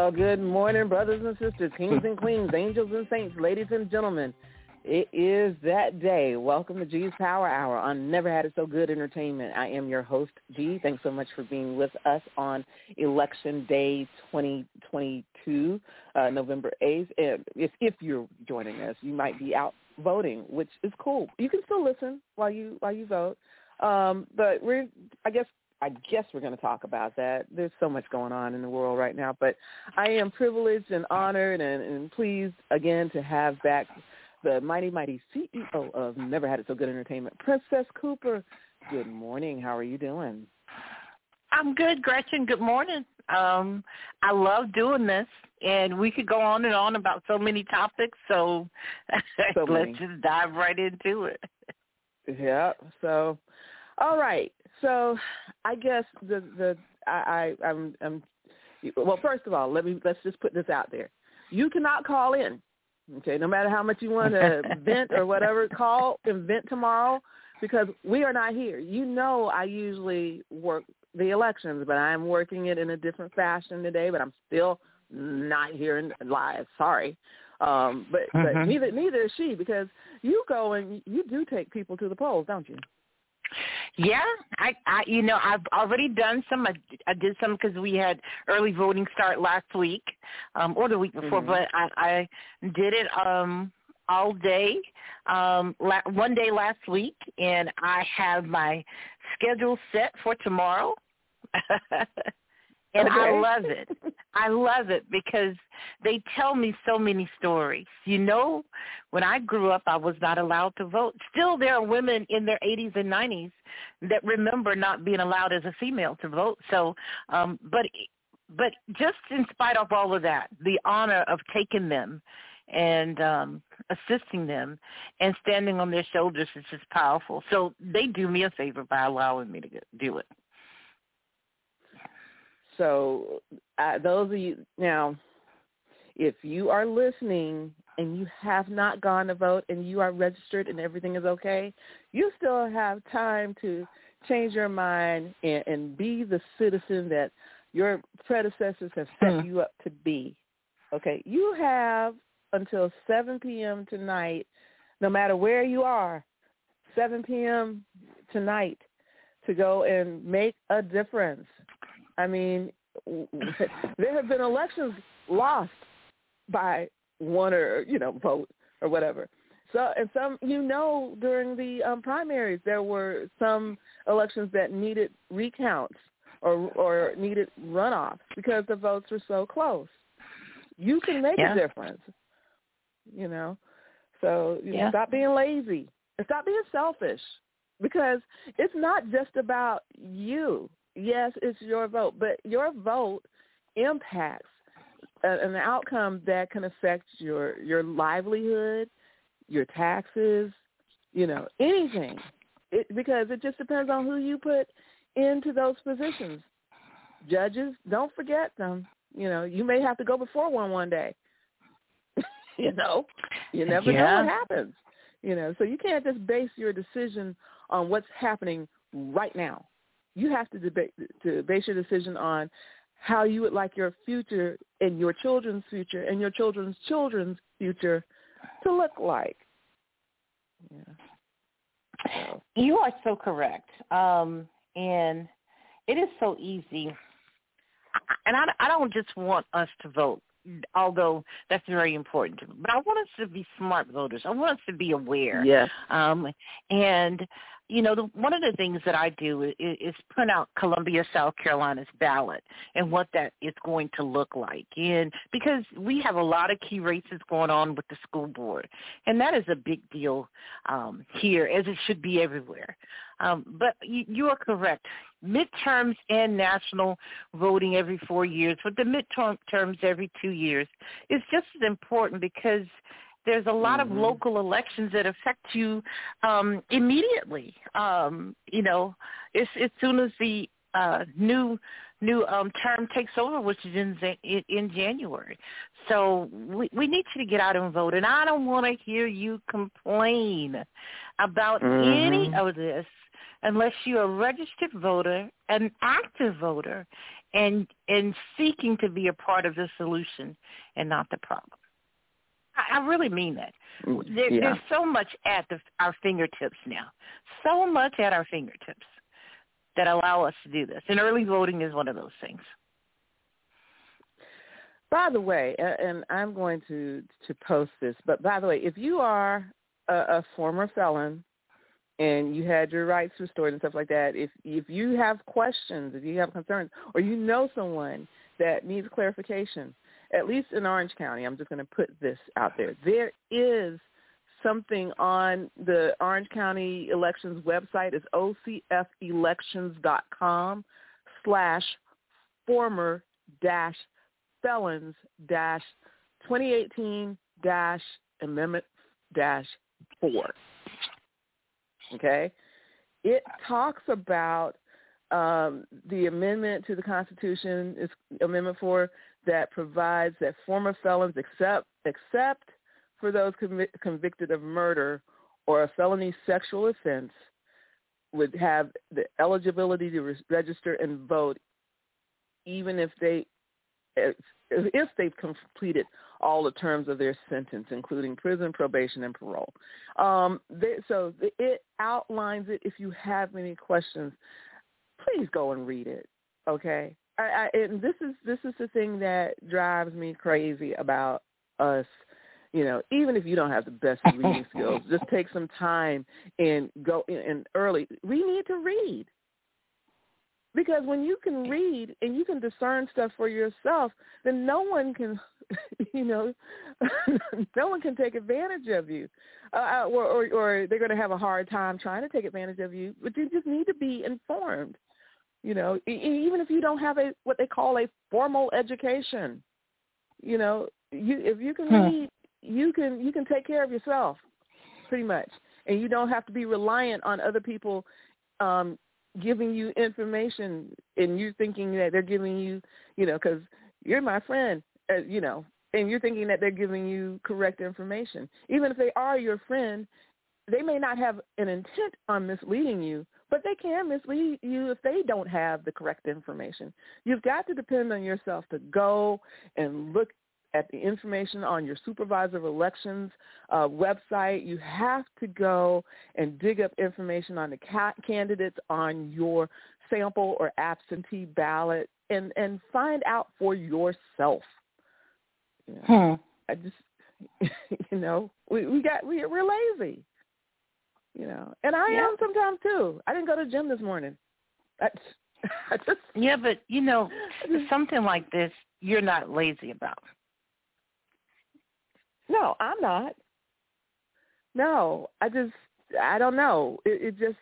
Well, good morning, brothers and sisters, kings and queens, angels and saints, ladies and gentlemen. It is that day. Welcome to G's Power Hour on Never Had It So Good Entertainment. I am your host, G. Thanks so much for being with us on Election Day 2022, uh, November 8th. And if, if you're joining us, you might be out voting, which is cool. You can still listen while you while you vote. Um, but we're, I guess, I guess we're going to talk about that. There's so much going on in the world right now, but I am privileged and honored and, and pleased again to have back the mighty, mighty CEO of Never Had It So Good Entertainment, Princess Cooper. Good morning. How are you doing? I'm good, Gretchen. Good morning. Um, I love doing this, and we could go on and on about so many topics. So, so let's just dive right into it. Yeah. So, all right. So, I guess the the I, I I'm I'm well. First of all, let me let's just put this out there. You cannot call in Okay, no matter how much you want to vent or whatever, call and vent tomorrow because we are not here. You know I usually work the elections, but I'm working it in a different fashion today, but I'm still not here in live. Sorry. Um, but mm-hmm. but neither neither is she because you go and you do take people to the polls, don't you? Yeah, I, I, you know, I've already done some. I, I did some because we had early voting start last week, um, or the week before. Mm-hmm. But I, I did it um all day, um, la- one day last week, and I have my schedule set for tomorrow. and okay. I love it. I love it because they tell me so many stories. You know, when I grew up, I was not allowed to vote. Still, there are women in their 80s and 90s that remember not being allowed as a female to vote. So, um, but but just in spite of all of that, the honor of taking them and um assisting them and standing on their shoulders is just powerful. So they do me a favor by allowing me to do it. So uh, those of you now, if you are listening and you have not gone to vote and you are registered and everything is okay, you still have time to change your mind and, and be the citizen that your predecessors have set Mm. you up to be. Okay, you have until 7 p.m. tonight, no matter where you are, 7 p.m. tonight to go and make a difference. I mean, there have been elections lost by one or you know vote or whatever. So and some you know during the um, primaries there were some elections that needed recounts or or needed runoffs because the votes were so close. You can make Yeah. a difference, you know. So you Yeah. stop being lazy and stop being selfish because it's not just about you. Yes, it's your vote, but your vote impacts a- an outcome that can affect your your livelihood, your taxes, you know, anything. It, because it just depends on who you put into those positions. Judges, don't forget them. You know, you may have to go before one one day. you know, you never know what happens. You know, so you can't just base your decision on what's happening right now. You have to debate to base your decision on how you would like your future and your children's future and your children's children's future to look like. Yeah. So, You are so correct. Um, and it is so easy. And I, I don't just want us to vote. although that's very important to me. But I want us to be smart voters. I want us to be aware. Yes. Um, and you know, the, one of the things that I do is, is print out Columbia, South Carolina's ballot and what that is going to look like. And because we have a lot of key races going on with the school board, and that is a big deal um, here, as it should be everywhere. Um, but you, you are correct. Midterms and national voting every four years, but the midterms every two years is just as important because there's a lot mm-hmm. of local elections that affect you um, immediately. Um, you know, as, as soon as the uh, new new um, term takes over, which is in in, in January. So we, we need you to get out and vote. And I don't want to hear you complain about mm-hmm. any of this unless you're a registered voter, an active voter, and and seeking to be a part of the solution and not the problem. I, I really mean that. Mm, There, yeah. There's so much at the, our fingertips now, so much at our fingertips that allow us to do this. And early voting is one of those things. By the way, and I'm going to to post this, but by the way, if you are a, a former felon and you had your rights restored and stuff like that, if if you have questions, if you have concerns, or you know someone that needs clarification, at least in Orange County, I'm just going to put this out there. There is something on the Orange County Elections website. It's ocfelections.com slash former dash felons dash 2018 dash amendment dash four. Okay? It talks about um, the amendment to the Constitution, is Amendment 4, that provides that former felons, except, except for those convi- convicted of murder or a felony sexual offense, would have the eligibility to re- register and vote even if they if they've completed all the terms of their sentence, including prison, probation, and parole. Um, they, so it outlines it. If you have any questions, please go and read it. Okay, I, I, and this is this is the thing that drives me crazy about us. You know, even if you don't have the best reading skills, just take some time and go and early. We need to read because when you can read and you can discern stuff for yourself, then no one can, you know, no one can take advantage of you, uh, or, or, or they're going to have a hard time trying to take advantage of you. But you just need to be informed, you know, e- even if you don't have a what they call a formal education, you know, you if you can Hmm. read, you can you can take care of yourself, pretty much, and you don't have to be reliant on other people. Um, giving you information and you thinking that they're giving you, you know, because you're my friend, uh, you know, and you're thinking that they're giving you correct information. Even if they are your friend, they may not have an intent on misleading you, but they can mislead you if they don't have the correct information. You've got to depend on yourself to go and look at the information on your supervisor of elections uh, website. You have to go and dig up information on the ca- candidates on your sample or absentee ballot and, and find out for yourself. You know, Hmm. I just, you know, we, we got, we, we're lazy, you know, and I Yeah. am sometimes too. I didn't go to the gym this morning. I, I just, Yeah, but you know, something like this, you're not lazy about. No, I'm not. No, I just I don't know. It, it just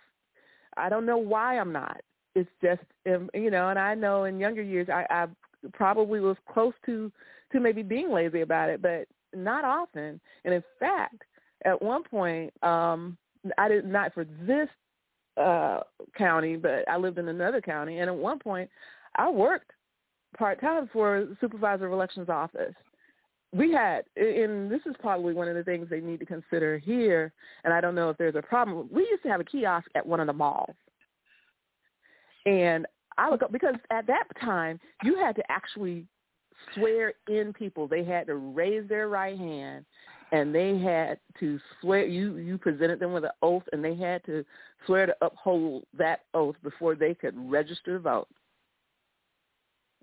I don't know why I'm not. It's just um, you know, and I know in younger years I, I probably was close to to maybe being lazy about it, but not often. And in fact, at one point, um, I did not for this uh county, but I lived in another county, and at one point, I worked part time for supervisor of elections office we had, and this is probably one of the things they need to consider here, and I don't know if there's a problem. We used to have a kiosk at one of the malls. And I would go, because at that time, you had to actually swear in people. They had to raise their right hand, and they had to swear, you, you presented them with an oath, and they had to swear to uphold that oath before they could register to vote.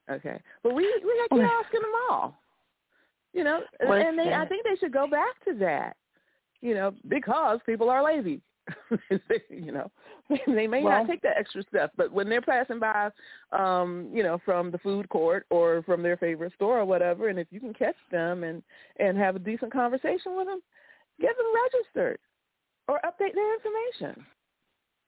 Okay. But we, we had kiosks in them all You know, and they I think they should go back to that. You know, because people are lazy. you know, they may well, not take that extra step, but when they're passing by, um, you know, from the food court or from their favorite store or whatever, and if you can catch them and and have a decent conversation with them, get them registered or update their information.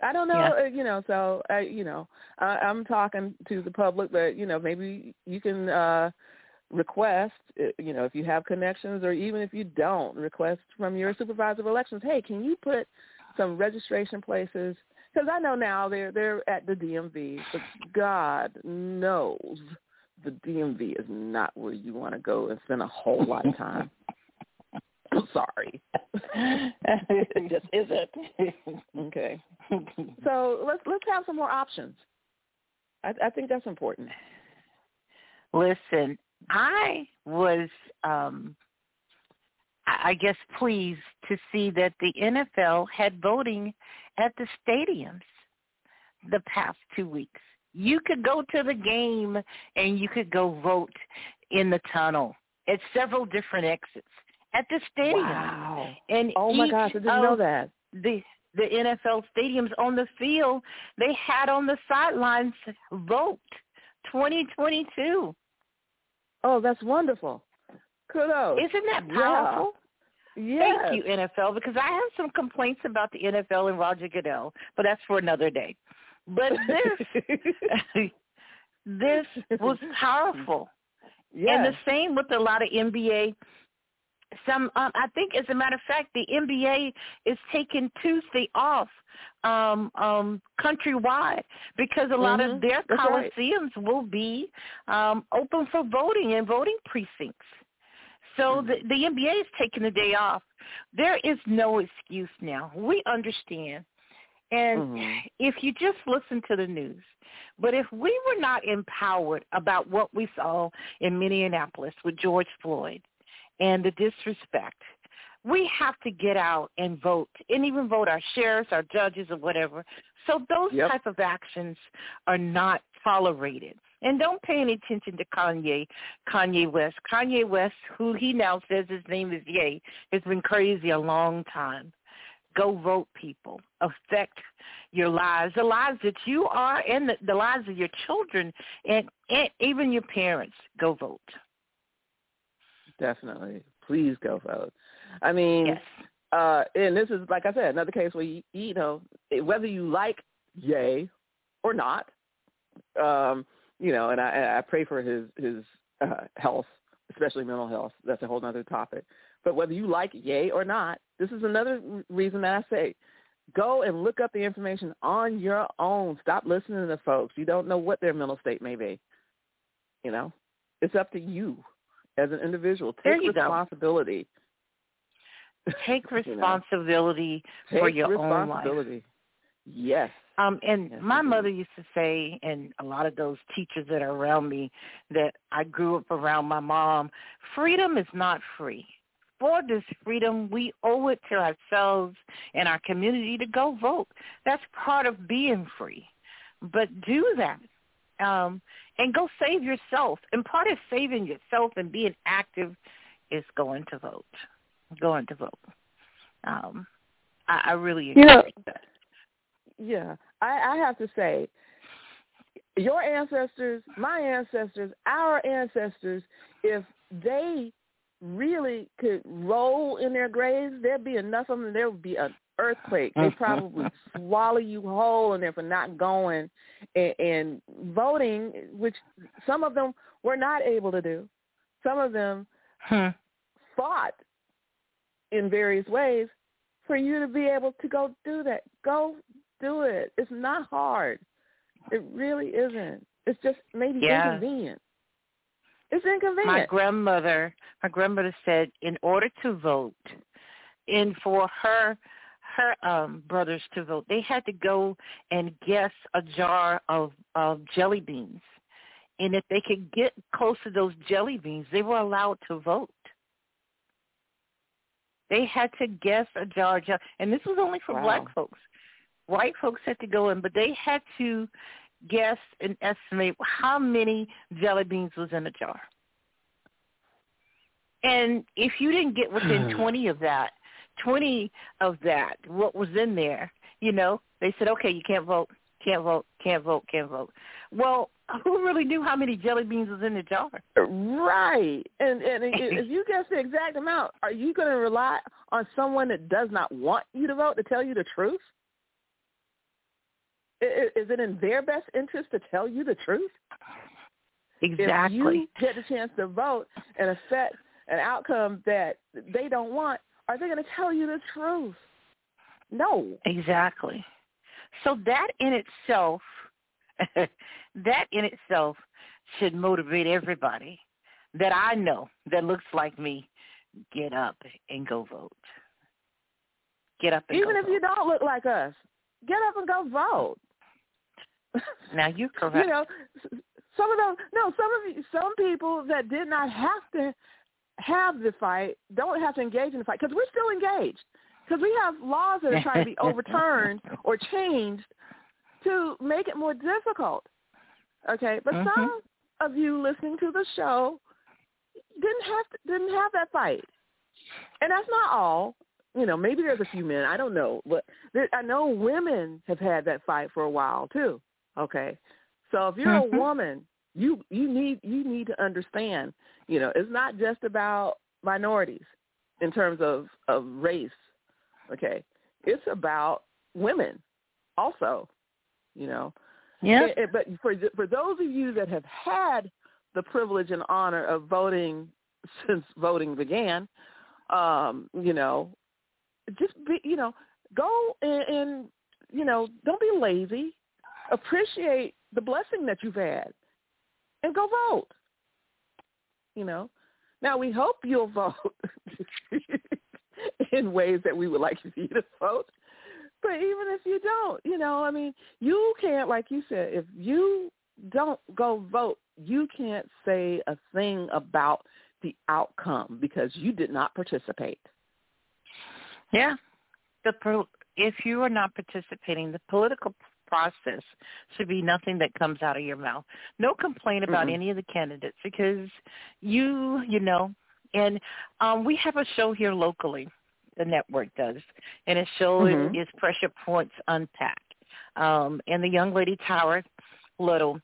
I don't know, yeah. uh, you know. So, uh, you know, I, I'm talking to the public that you know maybe you can uh request, uh, you know, if you have connections or even if you don't, request from your supervisor of elections. Hey, can you put some registration places? Because I know now they're they're at the DMV, but God knows the DMV is not where you want to go and spend a whole lot of time. I'm sorry. it just isn't. okay. So let's let's have some more options. I, I think that's important. Listen, I was, um, I guess, pleased to see that the NFL had voting at the stadiums the past two weeks. You could go to the game and you could go vote in the tunnel at several different exits at the stadium. Wow. And oh my gosh, I didn't know that. The the NFL stadiums on the field, they had on the sidelines vote 2022. Oh, that's wonderful. Kudos. Isn't that powerful? Yeah. Thank you, NFL, because I have some complaints about the NFL and Roger Goodell, but that's for another day. But this this was powerful. Yes. And the same with a lot of NBA some um, I think as a matter of fact the NBA is taking Tuesday off um um countrywide because a lot mm-hmm. of their That's coliseums right. will be um open for voting and voting precincts. So the the NBA is taking the day off. There is no excuse now. We understand. And mm-hmm. if you just listen to the news, but if we were not empowered about what we saw in Minneapolis with George Floyd, and the disrespect. We have to get out and vote, and even vote our sheriffs, our judges, or whatever. So those yep. type of actions are not tolerated. And don't pay any attention to Kanye, Kanye West. Kanye West, who he now says his name is Ye, has been crazy a long time. Go vote, people. Affect your lives, the lives that you are, and the, the lives of your children, and, and even your parents. Go vote definitely. Please go vote. I mean, yes. uh, and this is like I said, another case where you, you know whether you like Ye or not, um, you know, and I, I pray for his his uh, health, especially mental health. That's a whole other topic. But whether you like Ye or not, this is another reason that I say go and look up the information on your own. Stop listening to folks. You don't know what their mental state may be. You know, it's up to you as an individual. Take responsibility. Go. Take responsibility you know? for Take your responsibility. own life. Yes. Um, and yes, my mother used to say, and a lot of those teachers that are around me, that I grew up around my mom, freedom is not free. For this freedom, we owe it to ourselves and our community to go vote. That's part of being free. But do that um, and go save yourself. And part of saving yourself and being active is going to vote. Going to vote. Um, I, I really you know, that. Yeah, I, I have to say, your ancestors, my ancestors, our ancestors, if they really could roll in their graves, there'd be enough of them. There would be an earthquake. They probably swallow you whole in there for not going and, and voting, which some of them were not able to do. Some of them huh. fought in various ways for you to be able to go do that. Go do it. It's not hard. It really isn't. It's just maybe yeah. inconvenient. It's inconvenient. My grandmother, my grandmother said, in order to vote, and for her her um brothers to vote, they had to go and guess a jar of of jelly beans, and if they could get close to those jelly beans, they were allowed to vote. They had to guess a jar of jelly, and this was only for wow. black folks. White folks had to go in, but they had to guess and estimate how many jelly beans was in a jar. And if you didn't get within hmm. 20 of that, 20 of that, what was in there, you know, they said, okay, you can't vote, can't vote, can't vote, can't vote. Well, who really knew how many jelly beans was in the jar? Right. And and if you guess the exact amount, are you going to rely on someone that does not want you to vote to tell you the truth? Is it in their best interest to tell you the truth? Exactly. If you get the chance to vote and affect an outcome that they don't want, are they going to tell you the truth? No. Exactly. So that in itself, that in itself should motivate everybody that I know that looks like me. Get up and go vote. Get up and even if vote. you don't look like us, get up and go vote. Now you're correct. you know, some of those no, some of you, some people that did not have to have the fight don't have to engage in the fight because we're still engaged because we have laws that are trying to be overturned or changed to make it more difficult. Okay, but Mhm. some of you listening to the show didn't have to, didn't have that fight, and that's not all. You know, maybe there's a few men. I don't know, but there, I know women have had that fight for a while too. Okay, so if you're a woman, you you need you need to understand. You know, it's not just about minorities in terms of of race. Okay, it's about women also. You know, yeah. But for for those of you that have had the privilege and honor of voting since voting began, um, you know, just be, you know, go and, and you know, don't be lazy. Appreciate the blessing that you've had, and go vote. You know, now we hope you'll vote in ways that we would like you to vote. But even if you don't, you know, I mean, you can't, like you said, if you don't go vote, you can't say a thing about the outcome because you did not participate. Yeah. The pro- if you are not participating, the political process should be nothing that comes out of your mouth. No complaint about Mm-mm. any of the candidates because you, you know, and um we have a show here locally. The network does, and its show Mhm. is, is Pressure Points Unpacked. Um, and the young lady Tara Little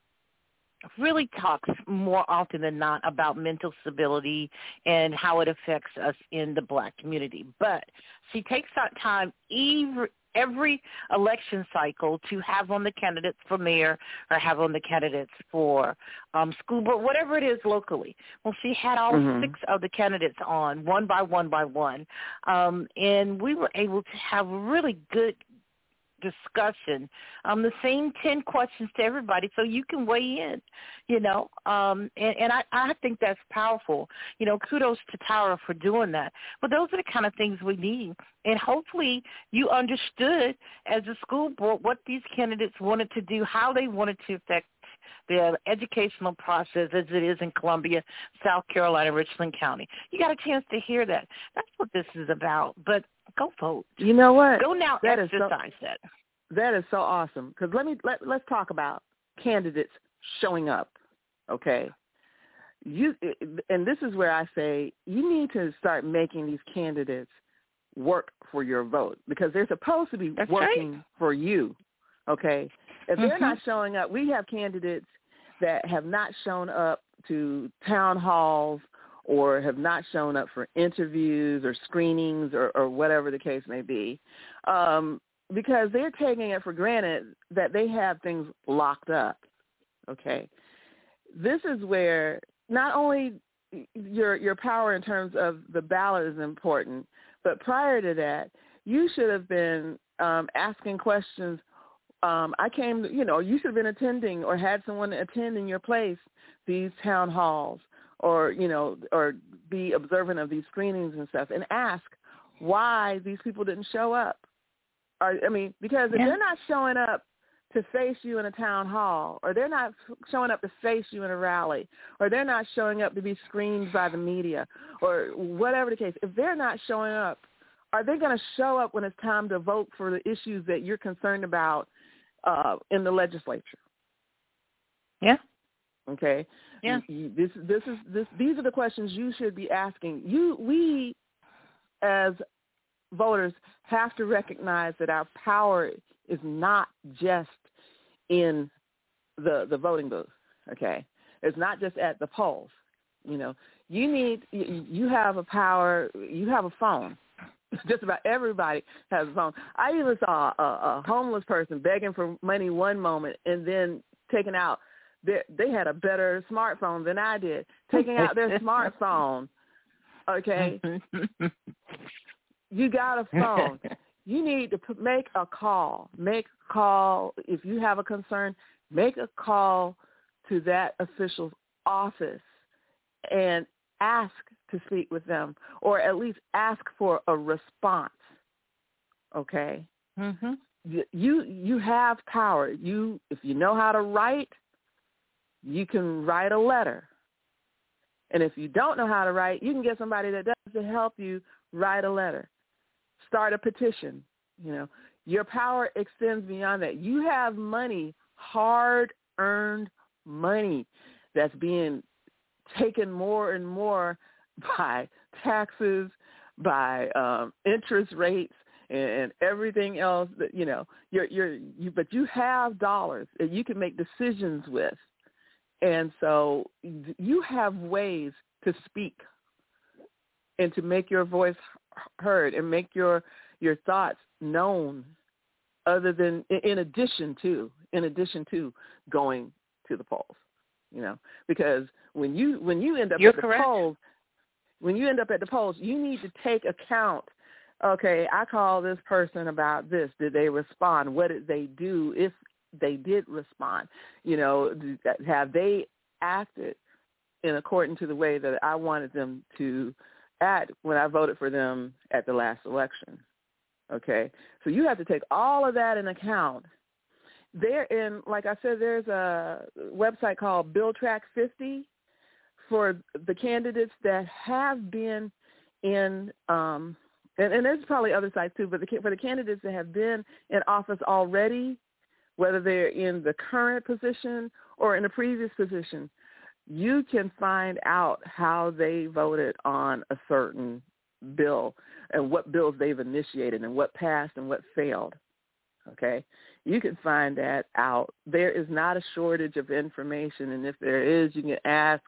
really talks more often than not about mental stability and how it affects us in the black community. But she takes out time every, every election cycle to have on the candidates for mayor or have on the candidates for um, school board, whatever it is locally. Well, she had all Mhm. six of the candidates on one by one by one, um, and we were able to have really good discussion. Um, the same ten questions to everybody, so you can weigh in. You know, um, and, and I, I think that's powerful. You know, kudos to Tara for doing that. But those are the kind of things we need, and hopefully you understood as a school board what these candidates wanted to do, how they wanted to affect the educational process as it is in Columbia, South Carolina, Richland County. You got a chance to hear that. That's what this is about. But go vote. You know what? Go now That is so- exercise that. That is so awesome. Because let me let let's talk about candidates showing up. Okay, you and this is where I say you need to start making these candidates work for your vote because they're supposed to be That's working for you. Okay, if they're Mhm. not showing up, we have candidates that have not shown up to town halls or have not shown up for interviews or screenings or, or whatever the case may be. Um, because they're taking it for granted that they have things locked up. Okay, this is where not only your your power in terms of the ballot is important, but prior to that, you should have been um, asking questions. Um, I came, you know, you should have been attending or had someone attend in your place these town halls, or you know, or be observant of these screenings and stuff, and ask why these people didn't show up. Or, I mean, because if Yeah. they're not showing up to face you in a town hall, or they're not showing up to face you in a rally, or they're not showing up to be screened by the media, or whatever the case, if they're not showing up, are they going to show up when it's time to vote for the issues that you're concerned about uh, in the legislature? Yeah. Okay, Yeah. You- you- this this is this these are the questions you should be asking. You we as voters have to recognize that our power is not just in the the voting booth. Okay, it's not just at the polls. You know, you need you, you have a power. You have a phone. Just about everybody has a phone. I even saw a, a homeless person begging for money one moment and then taking out. They, they had a better smartphone than I did. Taking out their smartphone. Okay, you got a phone. You need to put, make a call. Make a call if you have a concern. Make a call to that official's office and ask to speak with them, or at least ask for a response. Okay, mhm. You you have power. You if you know how to write, you can write a letter. And if you don't know how to write, you can get somebody that does to help you write a letter. Start a petition. You know, your power extends beyond that. You have money, hard-earned money that's being taken more and more by taxes, by um, interest rates, and everything else that you know. You're, you're, you, but you have dollars that you can make decisions with, and so you have ways to speak and to make your voice heard and make your your thoughts known other than in addition to in addition to going to the polls you know because when you when you end up You're at the correct. polls when you end up at the polls you need to take account okay i called this person about this. Did they respond? What did they do if they did respond? You know have they acted in according to the way that i wanted them to act when i voted for them at the last election okay? So you have to take all of that in account. There in like i said there's a website called bill track 50 for the candidates that have been in um and, and there's probably other sites too but the, for the candidates that have been in office already whether they're in the current position or in a previous position you can find out how they voted on a certain bill and what bills they've initiated and what passed and what failed. Okay? You can find that out. There is not a shortage of information and if there is, you can ask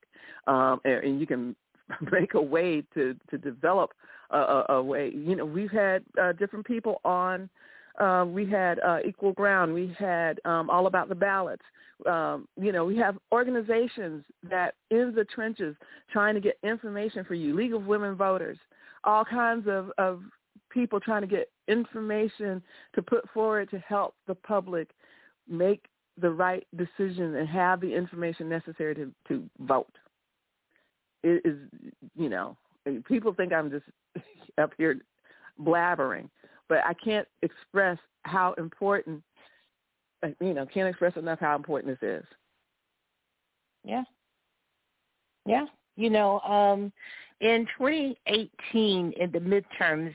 um, and, and you can make a way to, to develop a, a, a way. You know, we've had uh, different people on uh, we had uh, Equal Ground. We had um, All About the Ballots. Um, you know, we have organizations that in the trenches trying to get information for you. League of Women Voters. All kinds of, of people trying to get information to put forward to help the public make the right decision and have the information necessary to, to vote. Is, you know, people think I'm just up here blabbering but I can't express how important, uh, you know, can't express enough how important this is. Yeah. Yeah. You know, um, in 2018, in the midterms,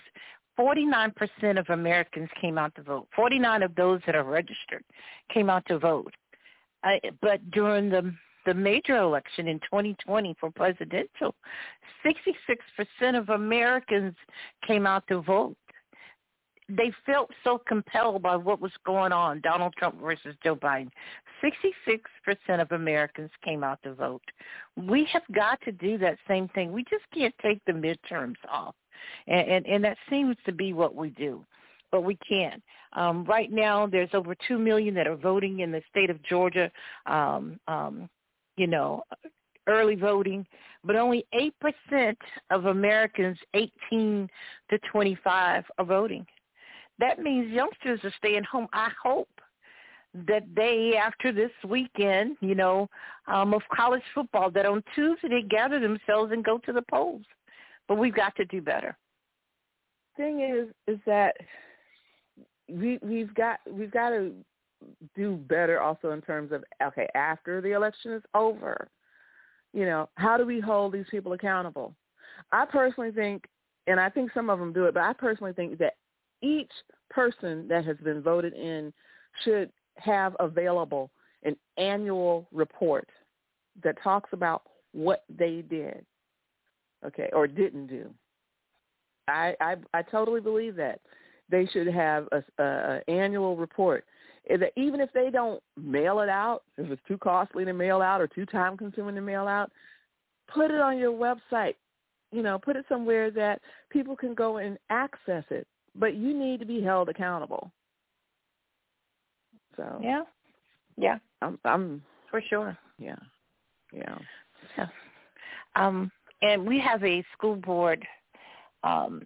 49% of Americans came out to vote. 49 of those that are registered came out to vote. Uh, but during the the major election in 2020 for presidential, 66% of Americans came out to vote they felt so compelled by what was going on, Donald Trump versus Joe Biden. 66% of Americans came out to vote. We have got to do that same thing. We just can't take the midterms off. And, and, and that seems to be what we do. But we can't. Um, right now, there's over 2 million that are voting in the state of Georgia, um, um, you know, early voting, but only 8% of Americans 18 to 25 are voting that means youngsters are staying home. I hope that they, after this weekend, you know, um, of college football, that on Tuesday they gather themselves and go to the polls. But we've got to do better. Thing is, is that we we've got we've got to do better also in terms of okay after the election is over. You know, how do we hold these people accountable? I personally think, and I think some of them do it, but I personally think that each person that has been voted in should have available an annual report that talks about what they did, okay, or didn't do. I I, I totally believe that they should have a, a, a annual report. Even if they don't mail it out, if it's too costly to mail out or too time consuming to mail out, put it on your website. You know, put it somewhere that people can go and access it. But you need to be held accountable. So yeah, yeah, I'm, I'm for sure. Yeah, yeah, yeah. Um, and we have a school board um,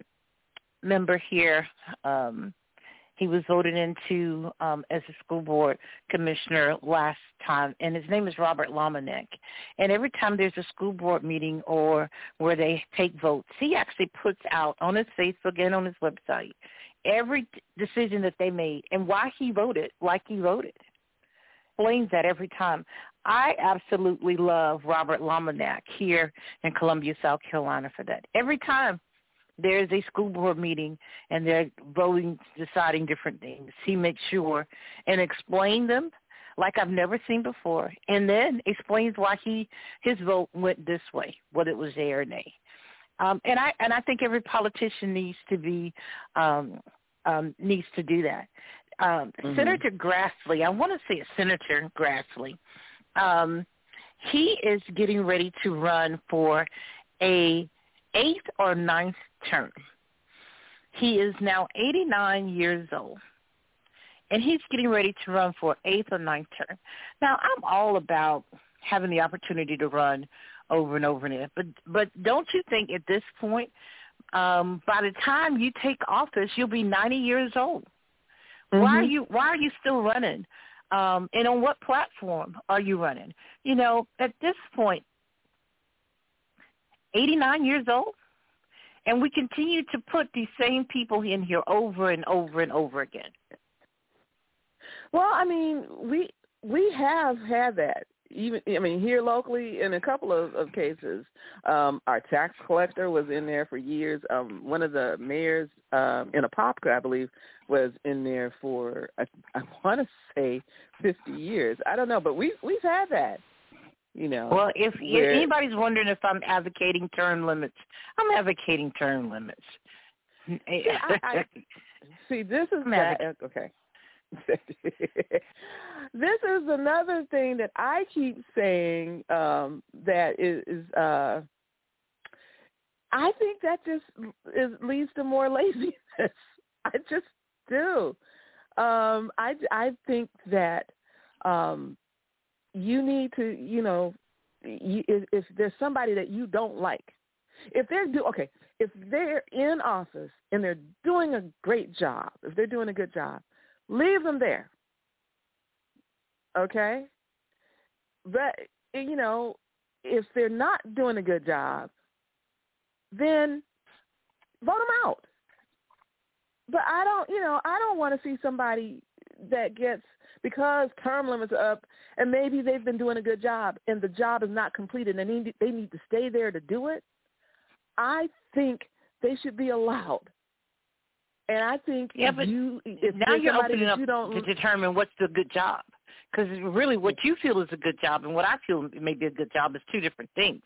member here. Um, he was voted into um, as a school board commissioner last time, and his name is Robert Lominack. And every time there's a school board meeting or where they take votes, he actually puts out on his Facebook and on his website every decision that they made and why he voted like he voted. Explains that every time. I absolutely love Robert Lominack here in Columbia, South Carolina for that. Every time there's a school board meeting and they're voting, deciding different things, he makes sure and explain them like I've never seen before, and then explains why he his vote went this way, whether it was yay or nay. Um, and I and I think every politician needs to be um, um, needs to do that. Um, mm-hmm. Senator Grassley, I want to say a Senator Grassley. Um, he is getting ready to run for a eighth or ninth term. He is now 89 years old, and he's getting ready to run for eighth or ninth term. Now, I'm all about having the opportunity to run over and over again. But but don't you think at this point, um, by the time you take office, you'll be 90 years old. Mm-hmm. Why are mm-hmm. you Why are you still running? Um, and on what platform are you running? You know, at this point, 89 years old, and we continue to put these same people in here over and over and over again. Well, I mean, we we have had that even I mean here locally in a couple of, of cases, um, our tax collector was in there for years. Um, one of the mayors um, in Apopka, I believe, was in there for I, I want to say fifty years. I don't know, but we we've had that. You know. Well, if, if anybody's wondering if I'm advocating term limits, I'm advocating term limits. Yeah, I, I, see, this is that, okay. this is another thing that I keep saying um, that is, is uh, I think that just is, leads to more laziness. I just do. Um, I I think that um, you need to, you know, you, if, if there's somebody that you don't like, if they're do okay, if they're in office and they're doing a great job, if they're doing a good job, Leave them there. Okay? But, you know, if they're not doing a good job, then vote them out. But I don't, you know, I don't want to see somebody that gets because term limits are up and maybe they've been doing a good job and the job is not completed and they need, they need to stay there to do it. I think they should be allowed and I think yeah, but you, if now you're opening up don't... to determine what's the good job. Because really, what you feel is a good job, and what I feel may be a good job is two different things.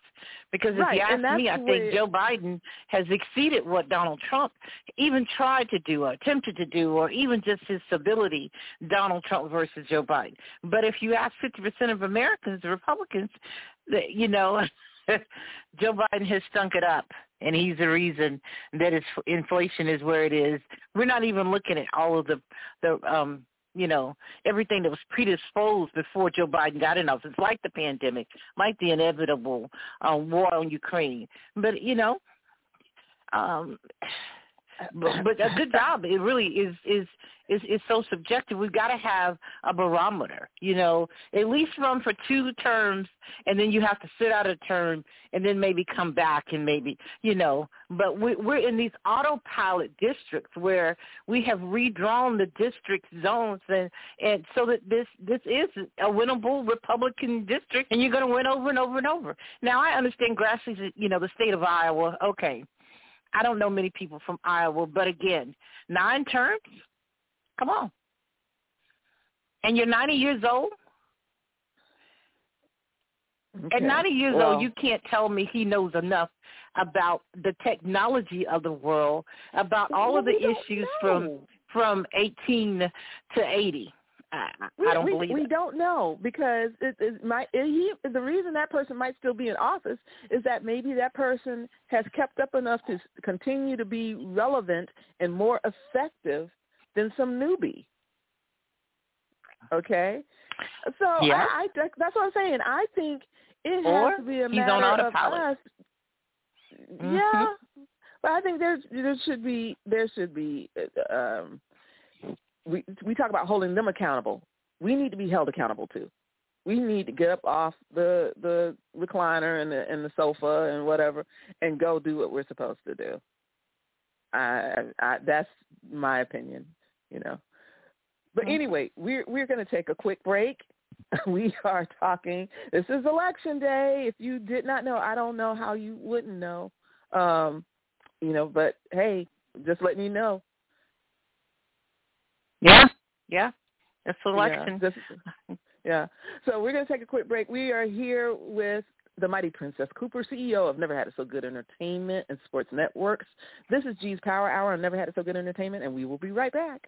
Because if right. you ask me, I think Joe Biden has exceeded what Donald Trump even tried to do, or attempted to do, or even just his stability. Donald Trump versus Joe Biden. But if you ask 50% of Americans, the Republicans, you know, Joe Biden has stunk it up and he's the reason that it's, inflation is where it is. We're not even looking at all of the the um you know everything that was predisposed before Joe Biden got in office, like the pandemic, like the inevitable uh, war on Ukraine. But you know, um, but, but a good job. It really is is is is so subjective. We've got to have a barometer. You know, at least run for two terms, and then you have to sit out a term, and then maybe come back and maybe you know. But we, we're in these autopilot districts where we have redrawn the district zones, and and so that this this is a winnable Republican district, and you're going to win over and over and over. Now I understand Grassley's, you know, the state of Iowa. Okay I don't know many people from Iowa, but again, nine terms? Come on. And you're 90 years old? Okay. At 90 years well, old, you can't tell me he knows enough about the technology of the world, about all well, of the issues know. from from 18 to 80. I, we, I don't we, believe we it. don't know because it, it might it, he the reason that person might still be in office is that maybe that person has kept up enough to continue to be relevant and more effective than some newbie. Okay, so Yeah. I, I that's what I'm saying. I think it Or has to be a matter of us. Mhm. Yeah, but I think there's there should be there should be uh, um we we talk about holding them accountable. We need to be held accountable too. We need to get up off the the recliner and the and the sofa and whatever and go do what we're supposed to do. I, I that's my opinion, you know. But anyway, we're we're going to take a quick break. We are talking. This is election day. If you did not know, I don't know how you wouldn't know. Um, you know, but hey, just letting you know. Yeah, yeah. It's election. Yeah, just- yeah. So we're going to take a quick break. We are here with the mighty Princess Cooper, CEO of Never Had It So Good Entertainment and Sports Networks. This is G's Power Hour on Never Had It So Good Entertainment, and we will be right back.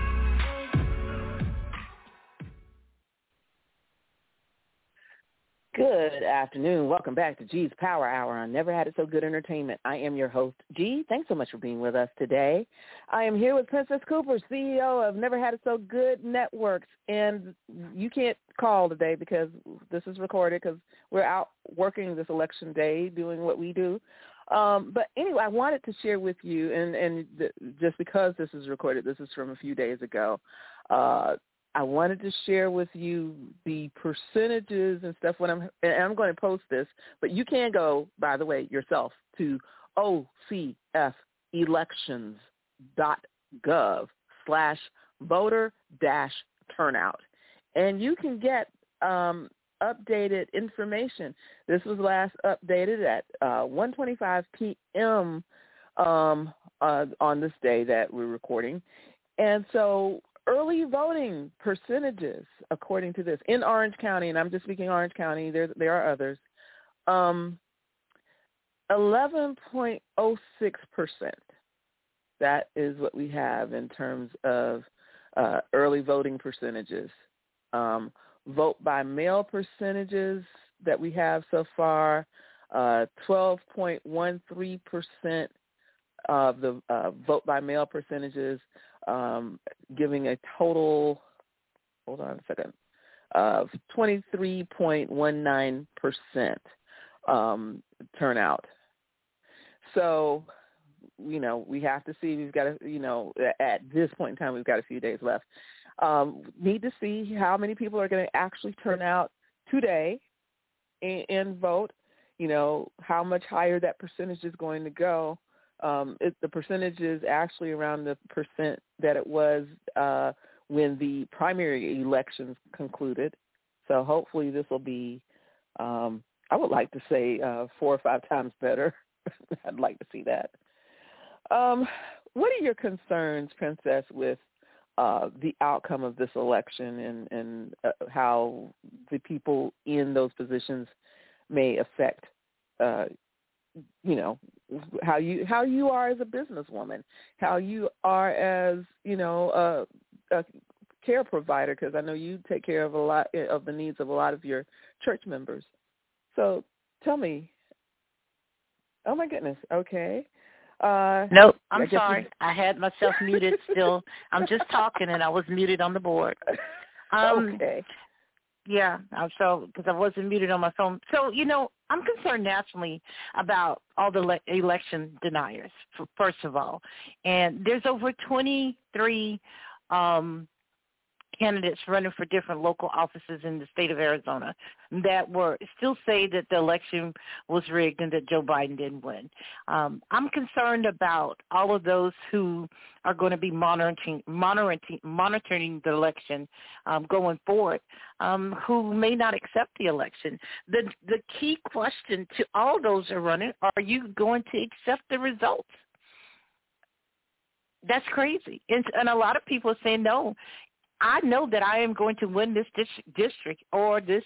Good afternoon. Welcome back to G's Power Hour on Never Had It So Good Entertainment. I am your host, G. Thanks so much for being with us today. I am here with Princess Cooper, CEO of Never Had It So Good Networks. And you can't call today because this is recorded because we're out working this election day doing what we do. Um, but anyway, I wanted to share with you, and, and th- just because this is recorded, this is from a few days ago, uh, I wanted to share with you the percentages and stuff when I'm and I'm going to post this, but you can go, by the way, yourself to ocfelections.gov slash voter dash turnout. And you can get um, updated information. This was last updated at uh, 1.25 p.m. Um, uh, on this day that we're recording. And so early voting percentages, according to this, in Orange County, and I'm just speaking Orange County, there, there are others, um, 11.06%. That is what we have in terms of uh, early voting percentages. Um, vote by mail percentages that we have so far, uh, 12.13% of the uh, vote by mail percentages, um, giving a total, hold on a second, of 23.19% um, turnout. So, you know, we have to see, we've got to, you know, at this point in time, we've got a few days left. Um, need to see how many people are going to actually turn out today and, and vote, you know, how much higher that percentage is going to go. Um, it, the percentage is actually around the percent that it was uh, when the primary elections concluded. So hopefully this will be, um, I would like to say, uh, four or five times better. I'd like to see that. Um, what are your concerns, Princess, with uh, the outcome of this election and, and uh, how the people in those positions may affect, uh, you know, how you how you are as a businesswoman, how you are as you know a, a care provider, because I know you take care of a lot of the needs of a lot of your church members. So tell me. Oh my goodness. Okay. Uh, Nope, I I'm we- sorry. I had myself muted still. I'm just talking and I was muted on the board. Um, okay. Yeah, I'm so because I wasn't muted on my phone. So you know, I'm concerned nationally about all the le- election deniers. First of all, and there's over 23 um, candidates running for different local offices in the state of Arizona that were still say that the election was rigged and that Joe Biden didn't win. Um, I'm concerned about all of those who are going to be monitoring monitoring monitoring the election um, going forward, um, who may not accept the election. The the key question to all those who are running: Are you going to accept the results? That's crazy, and, and a lot of people are saying no. I know that I am going to win this dis- district or this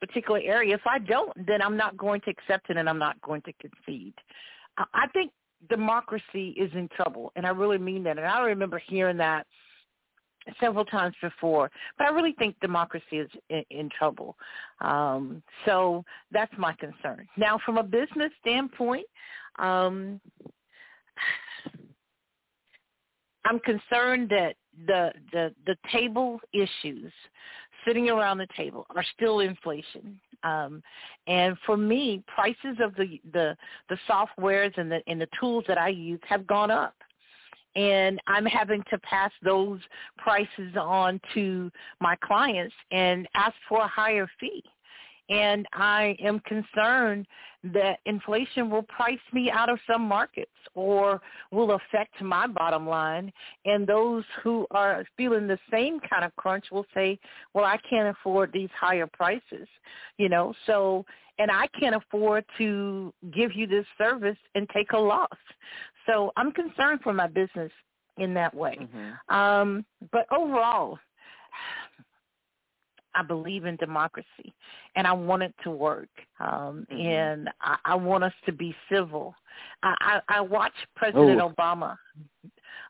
particular area. If I don't, then I'm not going to accept it and I'm not going to concede. I I think democracy is in trouble, and I really mean that. And I remember hearing that several times before, but I really think democracy is in, in trouble. Um, so that's my concern. Now, from a business standpoint, um, I'm concerned that the the the table issues sitting around the table are still inflation. Um, and for me, prices of the the the softwares and the and the tools that I use have gone up. And I'm having to pass those prices on to my clients and ask for a higher fee and I am concerned that inflation will price me out of some markets or will affect my bottom line. And those who are feeling the same kind of crunch will say, well, I can't afford these higher prices, you know, so, and I can't afford to give you this service and take a loss. So I'm concerned for my business in that way. Mhm. Um, but overall, I believe in democracy, and I want it to work. Um, Mhm. And I, I want us to be civil. I, I, I watched President Ooh. Obama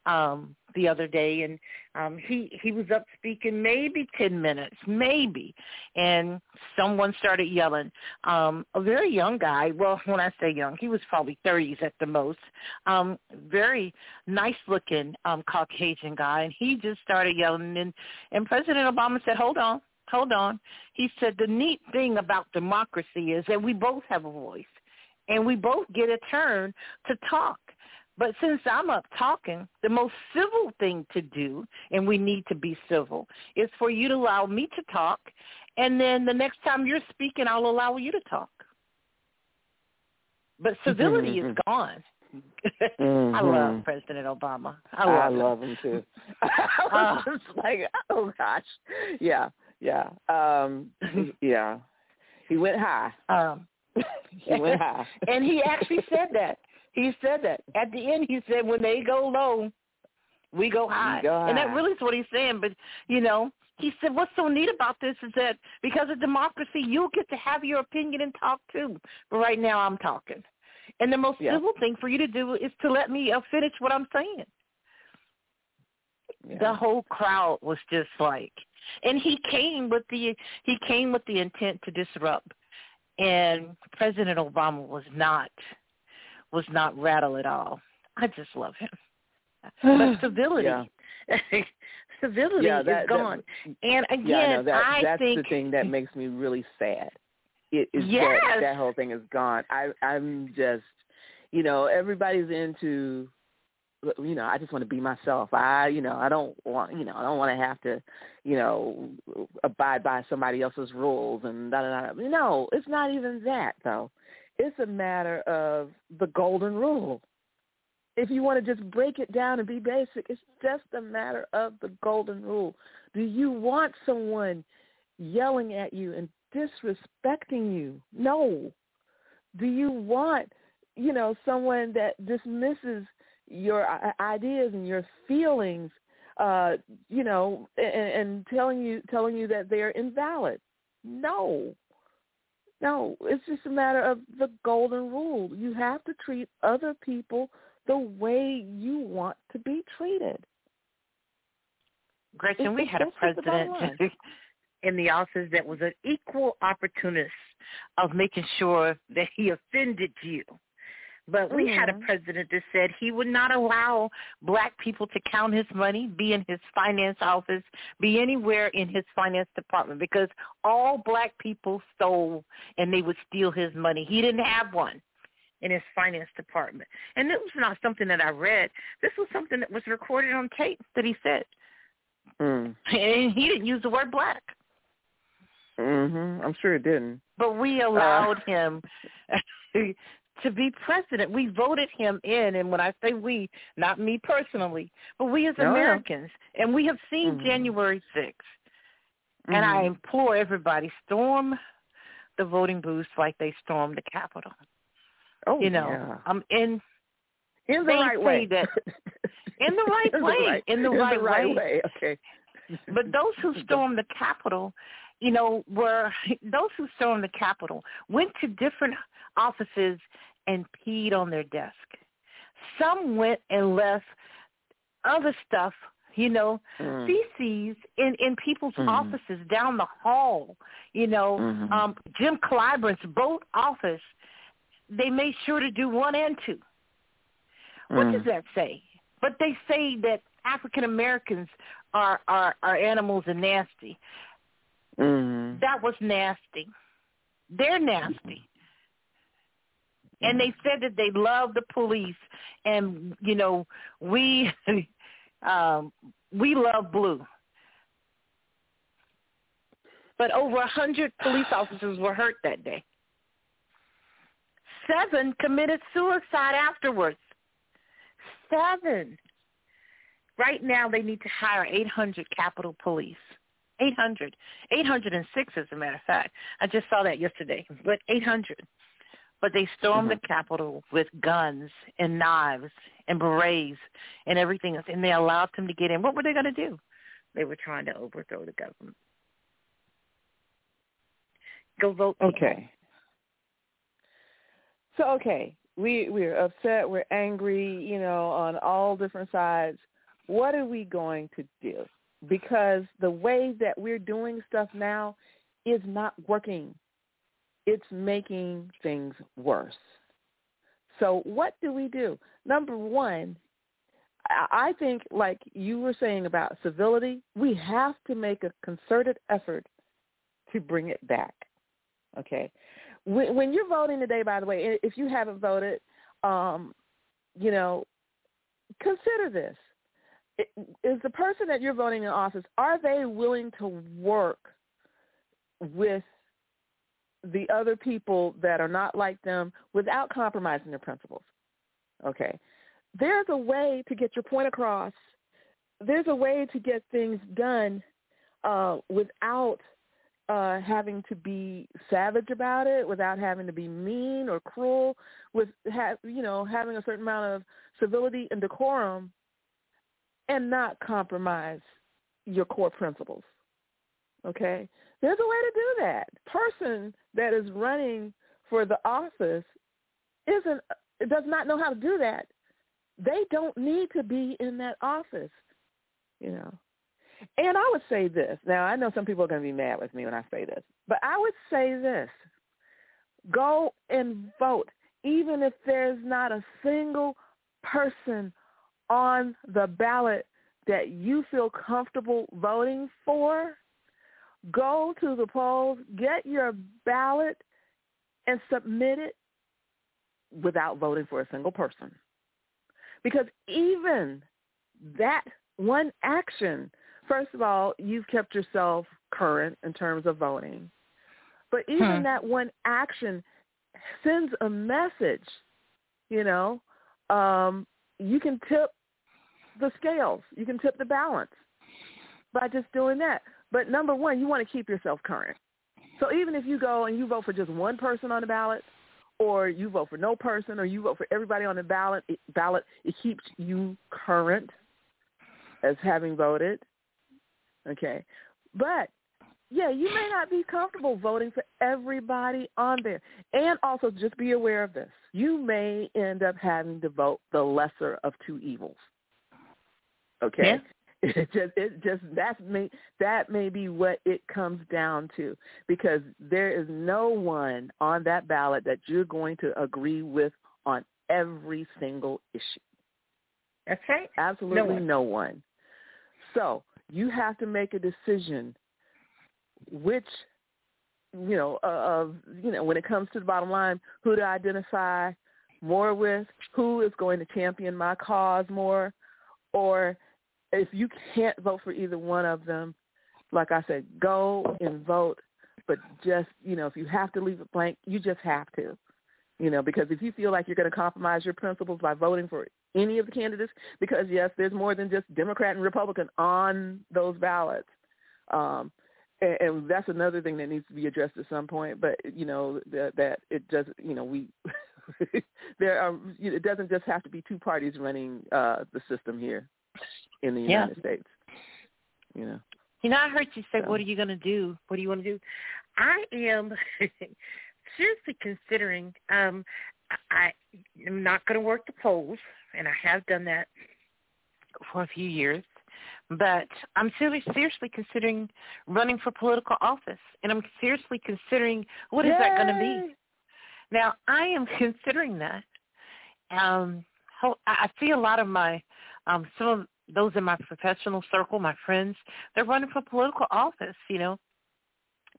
um, the other day, and um, he he was up speaking maybe ten minutes, maybe, and someone started yelling. Um, a very young guy. Well, when I say young, he was probably thirties at the most. Um, very nice looking um, Caucasian guy, and he just started yelling. And and President Obama said, "Hold on." Hold on. He said the neat thing about democracy is that we both have a voice and we both get a turn to talk. But since I'm up talking, the most civil thing to do, and we need to be civil, is for you to allow me to talk, and then the next time you're speaking, I'll allow you to talk. But civility is gone. I Mhm. love President Obama. I I love, him. love him too. I was just like, oh gosh, yeah, yeah, um, yeah. He went high. Um, He went high. and he actually said that. He said that at the end. He said, "When they go low, we go high," go and that really is what he's saying. But you know, he said, "What's so neat about this is that because of democracy, you'll get to have your opinion and talk too. But right now, I'm talking, and the most Yeah. civil thing for you to do is to let me uh, finish what I'm saying." Yeah. the whole crowd was just like and he came with the he came with the intent to disrupt and president obama was not was not rattled at all i just love him but civility Yeah. civility Yeah, that- is that- gone and again yeah, I know that. i that's think the thing that makes me really sad. It is Yes. that that whole thing is gone. I I'm just, you know, everybody's into, you know, I just want to be myself. I, you know, I don't want, you know, I don't want to have to, you know, abide by somebody else's rules and da da da. No, it's not even that though. It's a matter of the golden rule. If you want to just break it down and be basic, it's just a matter of the golden rule. Do you want someone yelling at you and disrespecting you? No. Do you want, you know, someone that dismisses your ideas and your feelings, uh, you know, and, and telling you telling you that they're invalid? No. No, it's just a matter of the golden rule. You have to treat other people the way you want to be treated. Gretchen, It's we had a that's just the bottom president in the office that was an equal opportunist of making sure that he offended you. But we had a Mhm. president that said he would not allow black people to count his money, be in his finance office, be anywhere in his finance department because all black people stole and they would steal his money. He didn't have one in his finance department. And this was not something that I read. This was something that was recorded on tape that he said. Mm. And he didn't use the word black. Mhm. I'm sure it didn't. But we Uh. allowed him to be president. We voted him in, and when I say we, not me personally, but we as No. Americans, and we have seen Mhm. January 6th. And I Mhm. implore everybody, storm the voting booths like they stormed the Capitol. oh, you know, yeah. um, in in the right way. that- in the right In the way, right- in the right way. way. Okay. But those who stormed the Capitol, you know, were those who stormed the Capitol went to different offices and peed on their desk. Some went and left other stuff, you know, Mm. feces in in people's Mhm. offices down the hall. You know, Mhm. um, Jim Clyburn's boat office. They made sure to do one and two. What Mm. does that say? But they say that African Americans are, are are animals and nasty. Mhm. That was nasty. They're nasty. And they said that they love the police and you know, we um we love blue. But over a hundred police officers were hurt that day. Seven committed suicide afterwards. Seven. Right now, they need to hire 800 Capitol Police. 800. 806, as a matter of fact. I just saw that yesterday, but 800. But they stormed the mm-hmm. Capitol with guns and knives and berets and everything else, and they allowed them to get in. What were they going to do? They were trying to overthrow the government. Go vote. people. Okay. So okay, we we're upset, we're angry, you know, on all different sides. What are we going to do? Because the way that we're doing stuff now is not working. It's making things worse. So what do we do? Number one, I think like you were saying about civility, we have to make a concerted effort to bring it back. Okay. When, when you're voting today, by the way, if you haven't voted, um, you know, consider this. Is the person that you're voting in office, are they willing to work with the other people that are not like them without compromising their principles? Okay. There's a way to get your point across. There's a way to get things done uh, without uh, having to be savage about it, without having to be mean or cruel, with ha- you know having a certain amount of civility and decorum, and not compromise your core principles. Okay, there's a way to do that. Person that is running for the office isn't does not know how to do that. They don't need to be in that office, you know. And I would say this. Now, I know some people are going to be mad with me when I say this, but I would say this. Go and vote, even if there's not a single person on the ballot that you feel comfortable voting for. Go to the polls, get your ballot, and submit it without voting for a single person. Because even that one action first of all, you've kept yourself current in terms of voting. But even Hmm. that one action sends a message, you know. Um, you can tip the scales. You can tip the balance by just doing that. But number one, you want to keep yourself current. So even if you go and you vote for just one person on the ballot, or you vote for no person, or you vote for everybody on the ballot, it, ballot, it keeps you current as having voted. Okay. But yeah, you may not be comfortable voting for everybody on there. And also just be aware of this. You may end up having to vote the lesser of two evils. Okay? It just it just that's may that may be what it comes down to because there is no one on that ballot that you're going to agree with on every single issue. That's right. Absolutely one. no one. So you have to make a decision which you know uh, of you know when it comes to the bottom line who to identify more with who is going to champion my cause more or if you can't vote for either one of them like i said go and vote but just you know if you have to leave it blank you just have to you know because if you feel like you're going to compromise your principles by voting for any of the candidates because yes there's more than just democrat and republican on those ballots um and, and that's another thing that needs to be addressed at some point. But you know that that it does. You know we there are. It doesn't just have to be two parties running uh the system here in the Yeah. United States. You know. You know, I heard you say, So- "What are you going to do? What do you want to do?" I am seriously considering. Um, I am not going to work the polls, and I have done that for a few years. But I'm seriously, seriously considering running for political office, and I'm seriously considering what is that going to be. Now, I am considering that. Um, I see a lot of my um, some of those in my professional circle, my friends, they're running for political office. You know,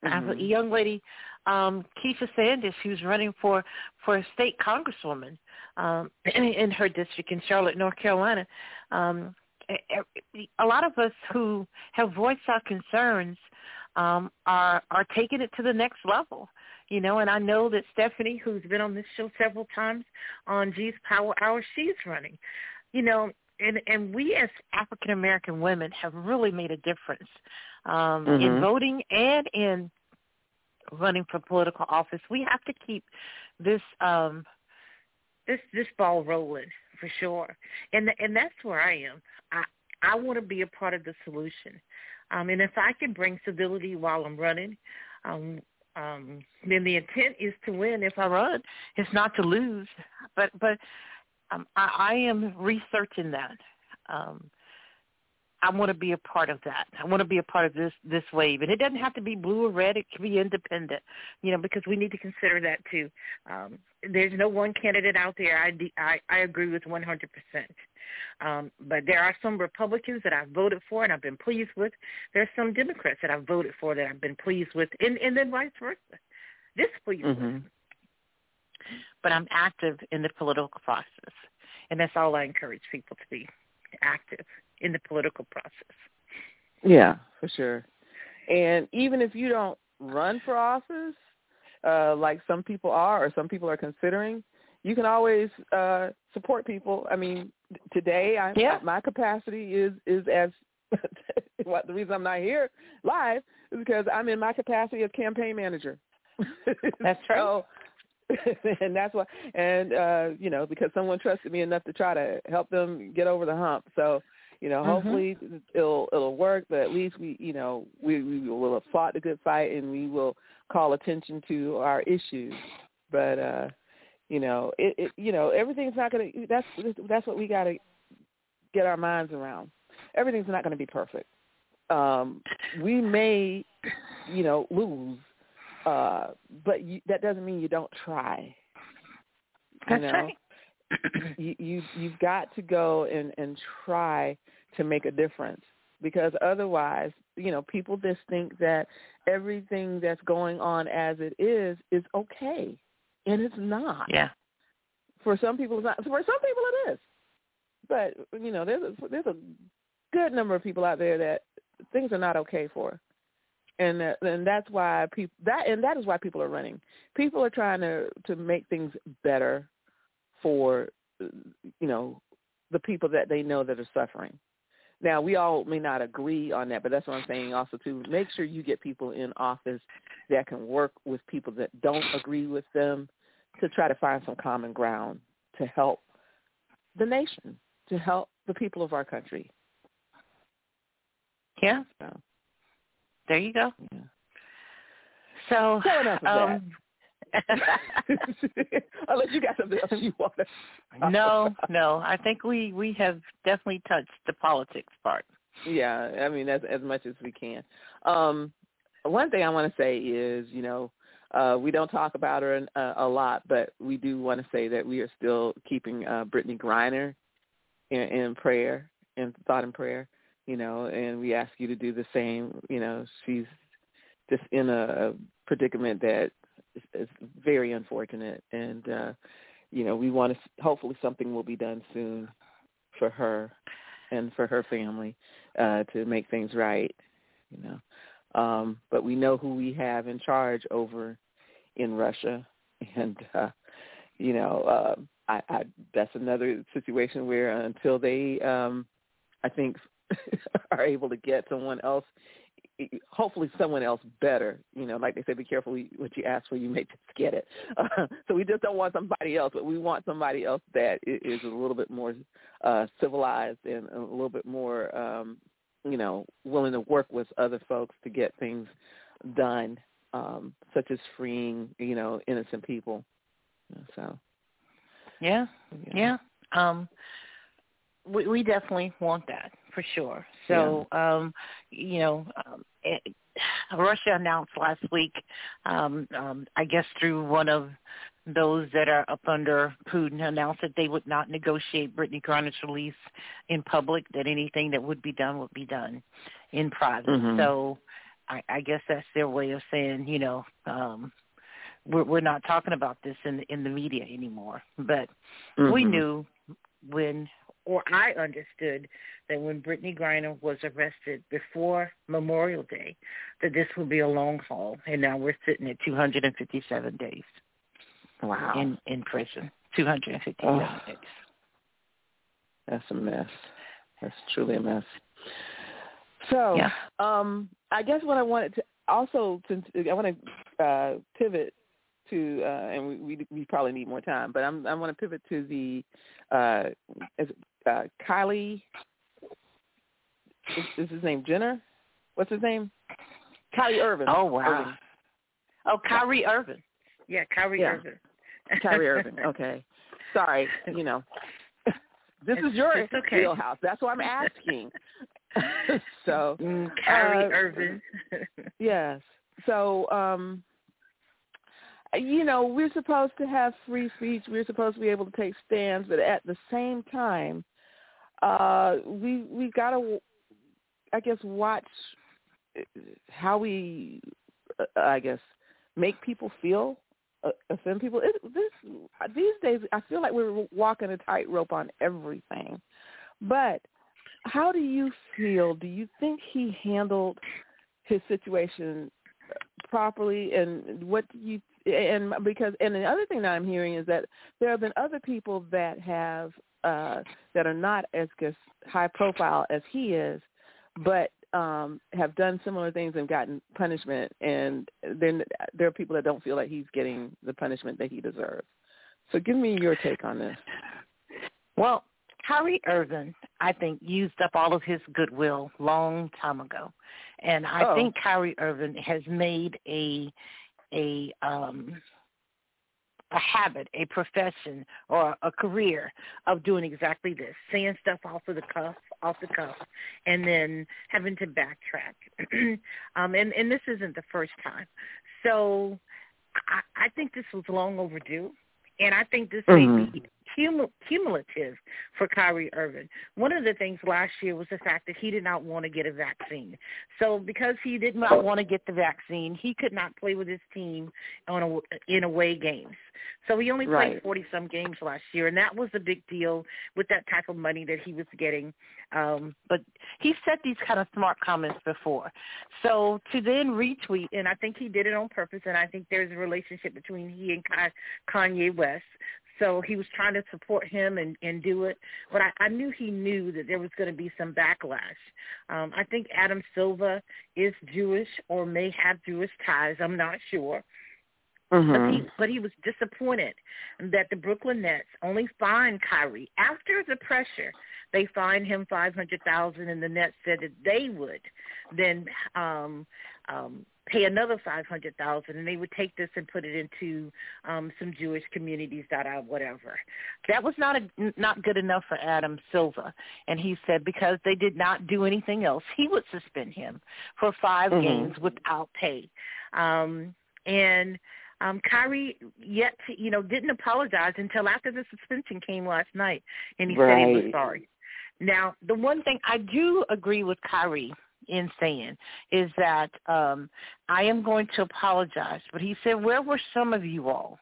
I have a Mhm. young lady, um, Keisha Sanders, who's running for for a state congresswoman um, in, in her district in Charlotte, North Carolina. Um, a lot of us who have voiced our concerns um, are are taking it to the next level. You know, and I know that Stephanie, who's been on this show several times on G's Power Hour, she's running. You know, and and we as African American women have really made a difference um, in Mhm. voting and in running for political office. We have to keep this um, this this ball rolling for sure, and and that's where I am. I I want to be a part of the solution, um, and if I can bring civility while I'm running. Um, um, then the intent is to win if I run. It's not to lose. But but um, I, I am researching that. Um, I want to be a part of that. I want to be a part of this this wave, and it doesn't have to be blue or red. It can be independent, you know, because we need to consider that too. Um, there's no one candidate out there I I, I agree with 100 percent. Um, but there are some Republicans that I've voted for and I've been pleased with. There's some Democrats that I've voted for that I've been pleased with, and, and then vice versa, displeased with Mhm. But I'm active in the political process. And that's all I encourage people to be active in the political process. Yeah, for sure. And even if you don't run for office, uh, like some people are or some people are considering, you can always uh, support people. I mean, today I, Yeah. my capacity is is as what the reason I'm not here live is because I'm in my capacity as campaign manager. That's right. So, and that's why, and uh, you know, because someone trusted me enough to try to help them get over the hump. So, you know, Mhm. hopefully it'll it'll work. But at least we, you know, we we will have fought the good fight, and we will call attention to our issues. But uh, you know, it, it you know, everything's not gonna. That's that's what we got to get our minds around. Everything's not going to be perfect. Um, we may, you know, lose uh, but you, that doesn't mean you don't try. That's you know? right. you, you you've got to go and and try to make a difference because otherwise, you know, people just think that everything that's going on as it is is okay, and it's not. Yeah. For some people, it's not. For some people, it is. But you know, there's a, there's a good number of people out there that things are not okay for, and that, and that's why people that and that is why people are running. People are trying to to make things better for you know the people that they know that are suffering. Now we all may not agree on that, but that's what I'm saying. Also, to make sure you get people in office that can work with people that don't agree with them to try to find some common ground to help the nation, to help the people of our country. Yeah. So, There you go. yeah. So, So enough of um, Unless you got something else you want to. no, no. I think we we have definitely touched the politics part. Yeah, I mean as as much as we can. Um, one thing I want to say is, you know, uh, we don't talk about her uh, a lot, but we do want to say that we are still keeping uh, Brittney Griner in, in prayer, in thought and prayer. You know, and we ask you to do the same. You know, she's just in a predicament that is, is very unfortunate, and uh, you know, we want to. Hopefully, something will be done soon for her and for her family uh, to make things right. You know, um, but we know who we have in charge over in Russia, and uh, you know, uh, I, I, that's another situation where until they, um, I think, are able to get someone else, hopefully someone else better. You know, like they say, be careful what you ask for, you may just get it. Uh, so we just don't want somebody else, but we want somebody else that is a little bit more uh, civilized and a little bit more um, you know, willing to work with other folks to get things done, um, such as freeing, you know, innocent people. So. Yeah, yeah. Um, we, we definitely want that for sure. So, yeah. um, you know, um, it, Russia announced last week, um, um, I guess through one of those that are up under Putin announced that they would not negotiate Brittney Griner's release in public, that anything that would be done would be done in private. Mm-hmm. So I, I guess that's their way of saying, you know, um, we're, we're not talking about this in the, in the media anymore. But mm-hmm. we knew when, or I understood that when Brittney Griner was arrested before Memorial Day, that this would be a long haul, and now we're sitting at 257 days. Wow. In in prison, 257 oh. days. That's a mess. That's truly a mess. So, yeah. um, I guess what I wanted to also, to, I want to uh, pivot to, uh, and we, we, we probably need more time, but I'm I want to pivot to the uh, is, uh, Kylie. Is, is his name Jenner? What's his name? Kylie Irvin. Oh wow. Irvin. Oh, Kyrie Irvin. Yeah, Kyrie yeah. Irvin. Kyrie Irving. Okay. Sorry, you know. This it's, is your okay. wheelhouse. That's why I'm asking. so mm, Kyrie uh, Irving. yes. So um you know, we're supposed to have free speech. We're supposed to be able to take stands, but at the same time, uh we we got to I guess watch how we uh, I guess make people feel uh, offend people. It, this these days, I feel like we're walking a tightrope on everything. But how do you feel? Do you think he handled his situation properly? And what do you? And because and the other thing that I'm hearing is that there have been other people that have uh that are not as high profile as he is, but um have done similar things and gotten punishment and then there are people that don't feel like he's getting the punishment that he deserves. So give me your take on this. Well, Kyrie Irvin, I think, used up all of his goodwill long time ago. And I oh. think Kyrie Irvin has made a a um a habit, a profession, or a career of doing exactly this, saying stuff off of the cuff, off the cuff, and then having to backtrack. um, and, and this isn't the first time. So I, I think this was long overdue. And I think this mm-hmm. may be cumulative for Kyrie Irving. One of the things last year was the fact that he did not want to get a vaccine. So because he did not want to get the vaccine, he could not play with his team on a, in away games. So he only played right. 40 some games last year, and that was a big deal with that type of money that he was getting. Um, but he said these kind of smart comments before. So to then retweet, and I think he did it on purpose, and I think there's a relationship between he and Kanye West. So he was trying to support him and, and do it. But I, I knew he knew that there was going to be some backlash. Um, I think Adam Silver is Jewish or may have Jewish ties. I'm not sure. Mm-hmm. But, he, but he was disappointed that the Brooklyn Nets only fined Kyrie after the pressure. They fined him five hundred thousand, and the Nets said that they would then um, um, pay another five hundred thousand, and they would take this and put it into um, some Jewish communities, that I whatever. That was not a, not good enough for Adam Silver, and he said because they did not do anything else, he would suspend him for 5 mm-hmm. games without pay. Um, and um, Kyrie yet, to, you know, didn't apologize until after the suspension came last night, and he right. said he was sorry. Now, the one thing I do agree with Kyrie in saying is that um, I am going to apologize. But he said, where were some of you all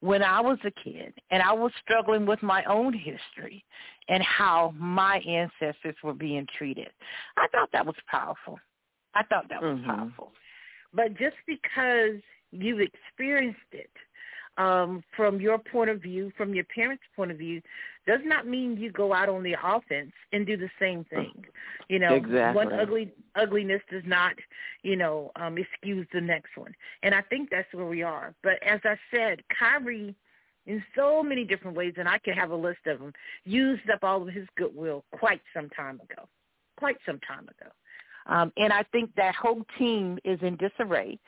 when I was a kid and I was struggling with my own history and how my ancestors were being treated? I thought that was powerful. I thought that was Mhm. powerful. But just because you've experienced it um, from your point of view, from your parents' point of view, does not mean you go out on the offense and do the same thing. You know, Exactly. one ugly ugliness does not, you know, um, excuse the next one. And I think that's where we are. But as I said, Kyrie, in so many different ways, and I could have a list of them, used up all of his goodwill quite some time ago, quite some time ago. Um, and I think that whole team is in disarray.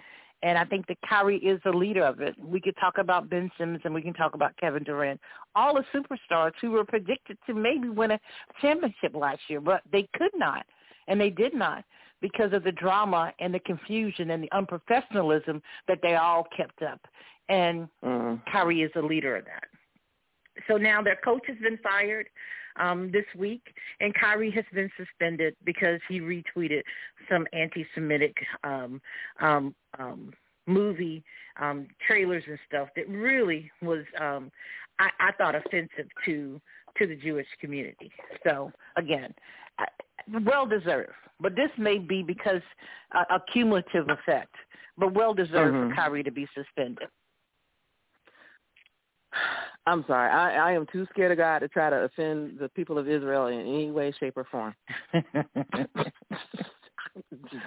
And I think that Kyrie is the leader of it. We could talk about Ben Simmons and we can talk about Kevin Durant, all the superstars who were predicted to maybe win a championship last year, but they could not, and they did not because of the drama and the confusion and the unprofessionalism that they all kept up. And Mm. Kyrie is the leader of that. So now their coach has been fired um, this week, and Kyrie has been suspended because he retweeted some anti-Semitic um, um, um, movie um, trailers and stuff that really was, um, I, I thought, offensive to to the Jewish community. So again, well deserved, but this may be because uh, a cumulative effect, but well deserved Mhm. for Kyrie to be suspended. I'm sorry. I, I am too scared of God to try to offend the people of Israel in any way, shape, or form.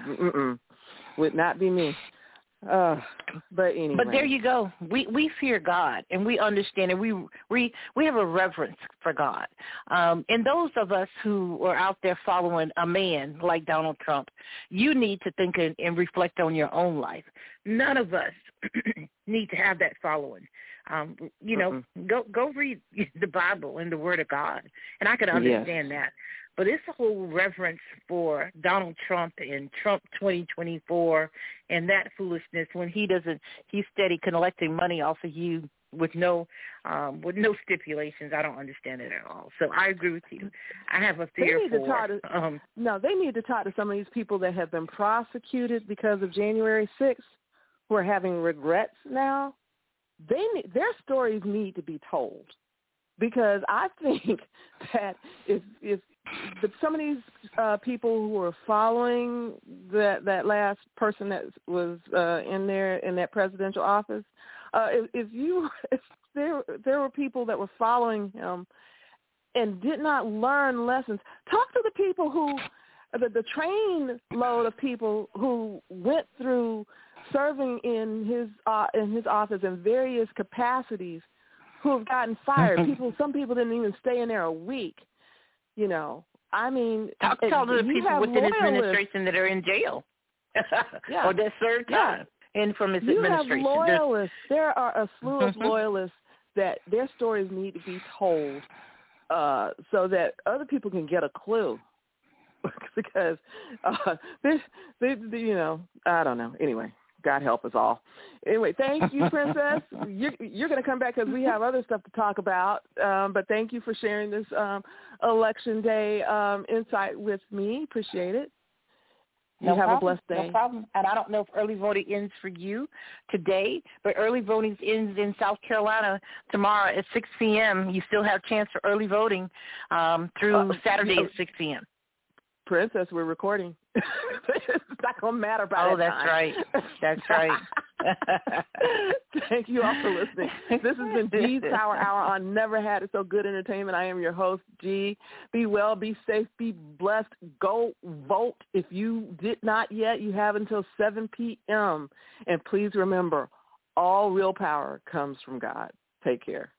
Mm-mm. Would not be me. Uh, but anyway. But there you go. We we fear God and we understand and we we we have a reverence for God. Um, and those of us who are out there following a man like Donald Trump, you need to think and, and reflect on your own life. None of us need to have that following. Um, you know, go go read the Bible and the Word of God, and I can understand that. But it's a whole reverence for Donald Trump and Trump 2024 and that foolishness when he doesn't, he's steady collecting money off of you with no, um, with no stipulations. I don't understand it at all. So I agree with you. I have a They fear need to for, talk to- um, No, they need to talk to some of these people that have been prosecuted because of January 6th who are having regrets now. They their stories need to be told because I think that if if but some of these uh, people who are following that that last person that was uh, in there in that presidential office, uh, if, if you if there there were people that were following him and did not learn lessons, talk to the people who the, the train load of people who went through serving in his uh, in his office in various capacities who have gotten fired. people, some people didn't even stay in there a week. You know, I mean, talk to all the people within his administration that are in jail Yeah. or that served Yeah. time in from his You have administration. There's- loyalists. There are a slew of Mhm. loyalists that their stories need to be told uh, so that other people can get a clue. because uh, they, they, you know, I don't know. Anyway, God help us all. Anyway, thank you, Princess. you're you're going to come back because we have other stuff to talk about. Um, but thank you for sharing this um, election day um, insight with me. Appreciate it. You No have problem. a blessed day. No problem. And I don't know if early voting ends for you today, but early voting ends in South Carolina tomorrow at 6 p.m. You still have a chance for early voting um, through Uh, Saturday no. at 6 p.m. Princess, we're recording. it's not gonna matter by Oh, that that's time. right. That's right. Thank you all for listening. This has been G's Power Hour on Never Had It So Good Entertainment. I am your host, G. Be well, be safe, be blessed. Go vote. If you did not yet, you have until 7 p.m. And please remember, all real power comes from God. Take care.